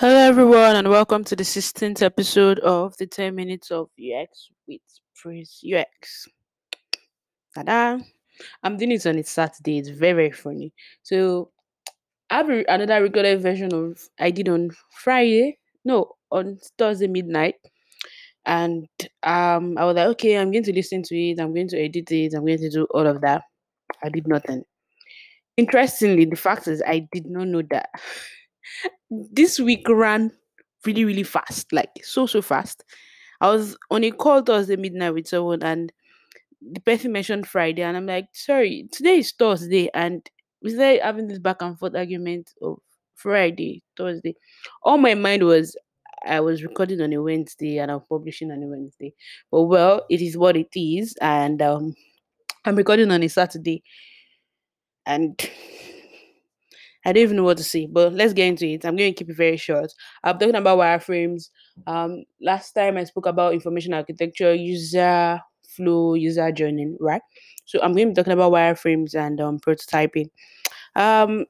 Hello, everyone, and welcome to the 16th episode of the 10 Minutes of UX with Praise UX. Ta-da! I'm doing it on a Saturday. It's very, very funny. So, I have another recorded version of I did on Friday. No, on Thursday midnight. And um, I was like, okay, I'm going to listen to it. I'm going to edit it. I'm going to do all of that. I did nothing. Interestingly, the fact is, I did not know that this week ran really, really fast, like so, so fast. I was on a call Thursday midnight with someone, and the person mentioned Friday, and I'm like, sorry, today is Thursday, and we started having this back and forth argument of Friday, Thursday. All my mind was I was recording on a Wednesday and I'm publishing on a Wednesday. But well, it is what it is, and um, I'm recording on a Saturday, and I don't even know what to say, but let's get into it. I'm going to keep it very short. I'm talking about wireframes. Um, last time I spoke about information architecture, user flow, user journey, right? So I'm going to be talking about wireframes and um, prototyping. Um,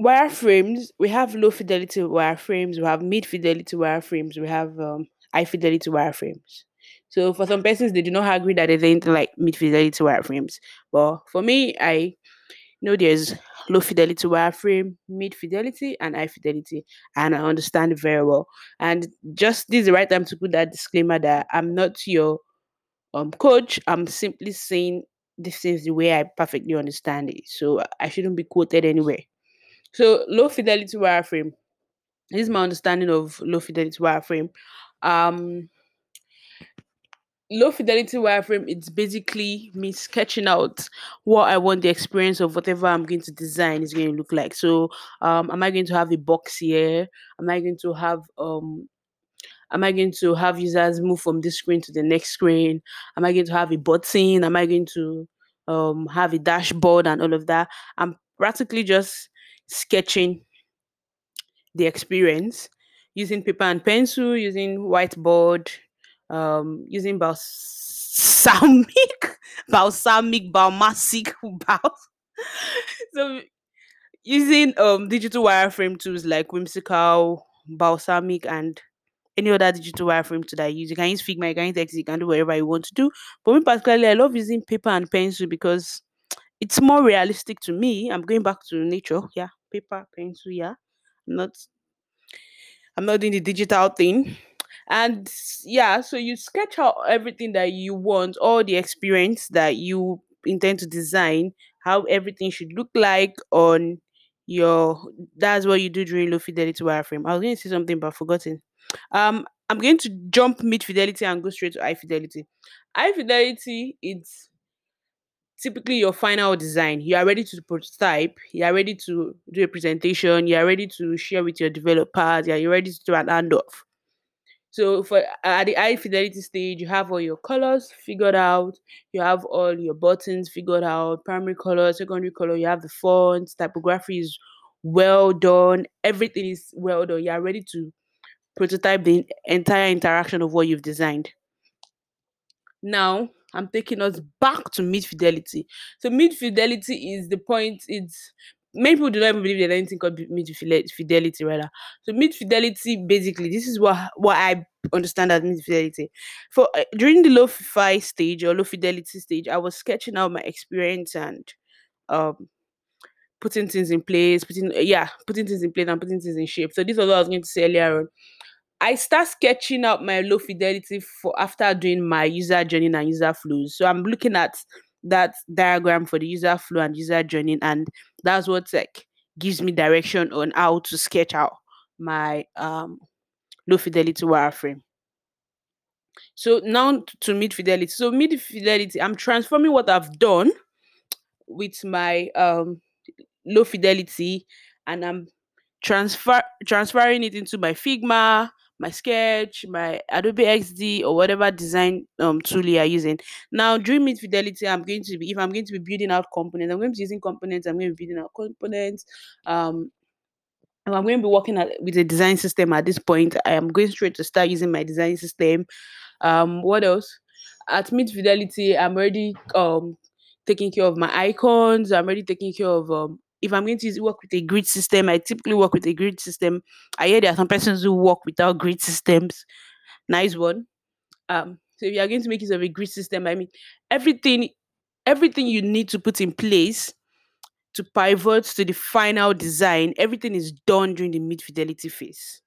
wireframes, we have low fidelity wireframes, we have mid fidelity wireframes, we have um, high fidelity wireframes. So for some persons, they do not agree that there's anything like mid fidelity wireframes. But for me, I know there's low fidelity wireframe, mid fidelity, and high fidelity, and I understand very well. And just this is the right time to put that disclaimer that I'm not your um coach. I'm simply saying this is the way I perfectly understand it. So I shouldn't be quoted anywhere. So low fidelity wireframe. This is my understanding of low fidelity wireframe. Um low fidelity wireframe it's basically me sketching out what i want the experience of whatever i'm going to design is going to look like. So um am i going to have a box here? Am i going to have um am i going to have users move from this screen to the next screen? Am i going to have a button? Am i going to um have a dashboard and all of that? I'm practically just sketching the experience using paper and pencil using whiteboard um using Balsamiq Balsamiq balmasic bals so using um digital wireframe tools like whimsical Balsamiq and any other digital wireframe tool that I use. You can use Figma, you can use X, you can do whatever you want to do. But me particularly, I love using paper and pencil because it's more realistic to me. I'm going back to nature. Yeah, paper, pencil. Yeah, I'm not. I'm not doing the digital thing. And yeah, so you sketch out everything that you want, all the experience that you intend to design, how everything should look like on your. That's what you do during low fidelity wireframe. I was going to say something, but I've forgotten. Um, I'm going to jump mid fidelity and go straight to high fidelity. High fidelity, it's typically your final design. You are ready to prototype, you are ready to do a presentation, you are ready to share with your developers, you're ready to do an handoff. So for at the high fidelity stage, you have all your colors figured out, you have all your buttons figured out, primary color, secondary color, you have the fonts, typography is well done, everything is well done. You are ready to prototype the entire interaction of what you've designed. Now, I'm taking us back to mid fidelity. So mid fidelity is the point. It's many people do not even believe there's anything called mid fidelity rather. So mid fidelity, basically, this is what what I understand as mid fidelity. For uh, during the low fi stage or low fidelity stage, I was sketching out my experience and um putting things in place, putting yeah, putting things in place and putting things in shape. So this was what I was going to say earlier on. I start sketching out my low fidelity for after doing my user journey and user flows. So I'm looking at that diagram for the user flow and user journey, and that's what like gives me direction on how to sketch out my um low fidelity wireframe. So now to mid fidelity. So mid fidelity, I'm transforming what I've done with my um low fidelity and I'm transfer transferring it into my Figma, my Sketch, my Adobe XD, or whatever design um tool you are using. Now, during mid fidelity, I'm going to be if I'm going to be building out components, I'm going to be using components. I'm going to be building out components. Um, and I'm going to be working at, with a design system at this point. I am going straight to start using my design system. Um, what else? At mid fidelity, I'm already um taking care of my icons. I'm already taking care of um if I'm going to use, work with a grid system, I typically work with a grid system. I hear there are some persons who work without grid systems. Nice one. Um, so if you are going to make use of a grid system, I mean everything, everything you need to put in place to pivot to the final design, everything is done during the mid fidelity phase.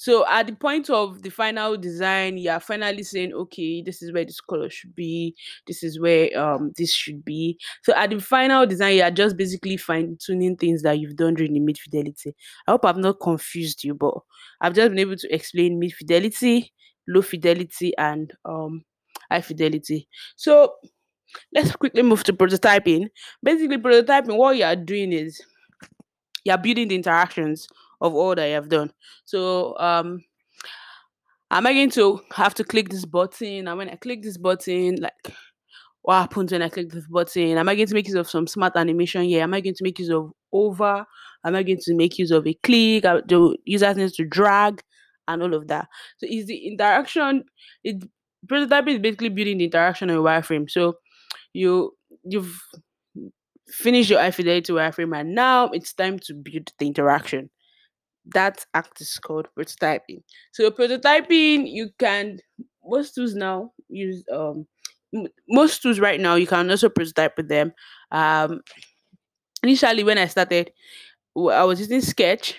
So at the point of the final design, you are finally saying, okay, this is where this color should be, this is where um this should be. So at the final design, you are just basically fine tuning things that you've done during the mid fidelity. I hope I've not confused you, but I've just been able to explain mid fidelity, low fidelity, and um high fidelity. So let's quickly move to prototyping. Basically, prototyping, what you are doing is you're building the interactions of all that I have done. So um am I going to have to click this button? And when I click this button, like what happens when I click this button? Am I going to make use of some smart animation here? Am I going to make use of over? Am I going to make use of a click? Uh, the user needs to drag and all of that. So is the interaction it prototyping is basically building the interaction on a wireframe. So you you've finished your high fidelity wireframe and now it's time to build the interaction that act is called prototyping. So prototyping, you can most tools now use um most tools right now you can also prototype with them. Um, initially when I started, I was using Sketch,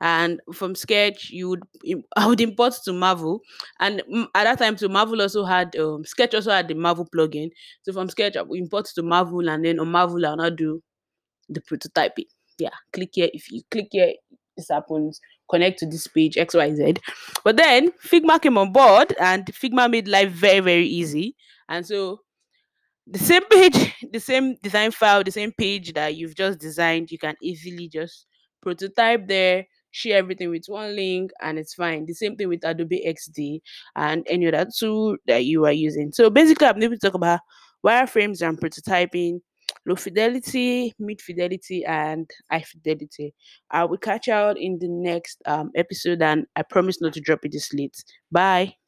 and from Sketch you would I would import to Marvel, and mm, at that time, so Marvel also had um Sketch also had the Marvel plugin. So from Sketch I would import to Marvel, and then on Marvel I'll now do the prototyping. Yeah, click here. If you click here, this happens. Connect to this page, XYZ. But then Figma came on board and Figma made life very, very easy. And so the same page, the same design file, the same page that you've just designed, you can easily just prototype there, share everything with one link, and it's fine. The same thing with Adobe XD and any other tool that you are using. So basically, I'm going to talk about wireframes and prototyping, low fidelity, mid fidelity, and high fidelity. I will catch you out in the next um, episode, and I promise not to drop it this late. Bye.